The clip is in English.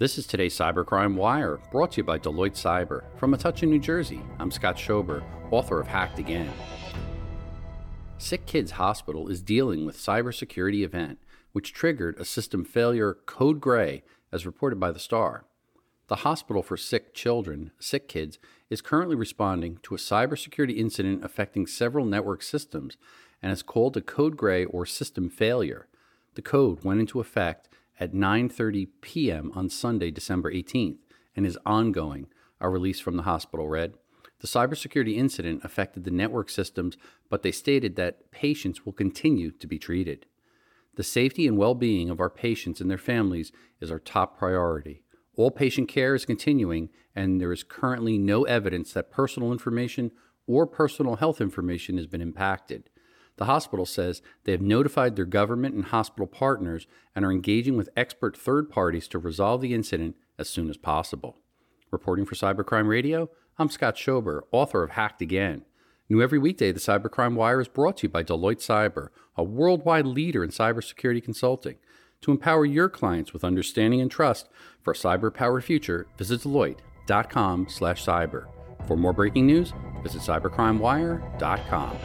This is today's Cybercrime Wire, brought to you by Deloitte Cyber. From Metuchen, New Jersey, I'm Scott Schober, author of Hacked Again. Sick Kids Hospital is dealing with cybersecurity event, which triggered a system failure code gray, as reported by the Star. The Hospital for Sick Children, Sick Kids, is currently responding to a cybersecurity incident affecting several network systems and has called a code gray or system failure. The code went into effect at 9:30 p.m. on Sunday, December 18th, and is ongoing. A release from the hospital read. The cybersecurity incident affected the network systems, but they stated that patients will continue to be treated. The safety and well being of our patients and their families is our top priority. All patient care is continuing, and there is currently no evidence that personal information or personal health information has been impacted. The hospital says they have notified their government and hospital partners and are engaging with expert third parties to resolve the incident as soon as possible. Reporting for Cybercrime Radio, I'm Scott Schober, author of Hacked Again. New every weekday, the Cybercrime Wire is brought to you by Deloitte Cyber, a worldwide leader in cybersecurity consulting. To empower your clients with understanding and trust for a cyber-powered future, visit Deloitte.com/cyber. For more breaking news, visit cybercrimewire.com.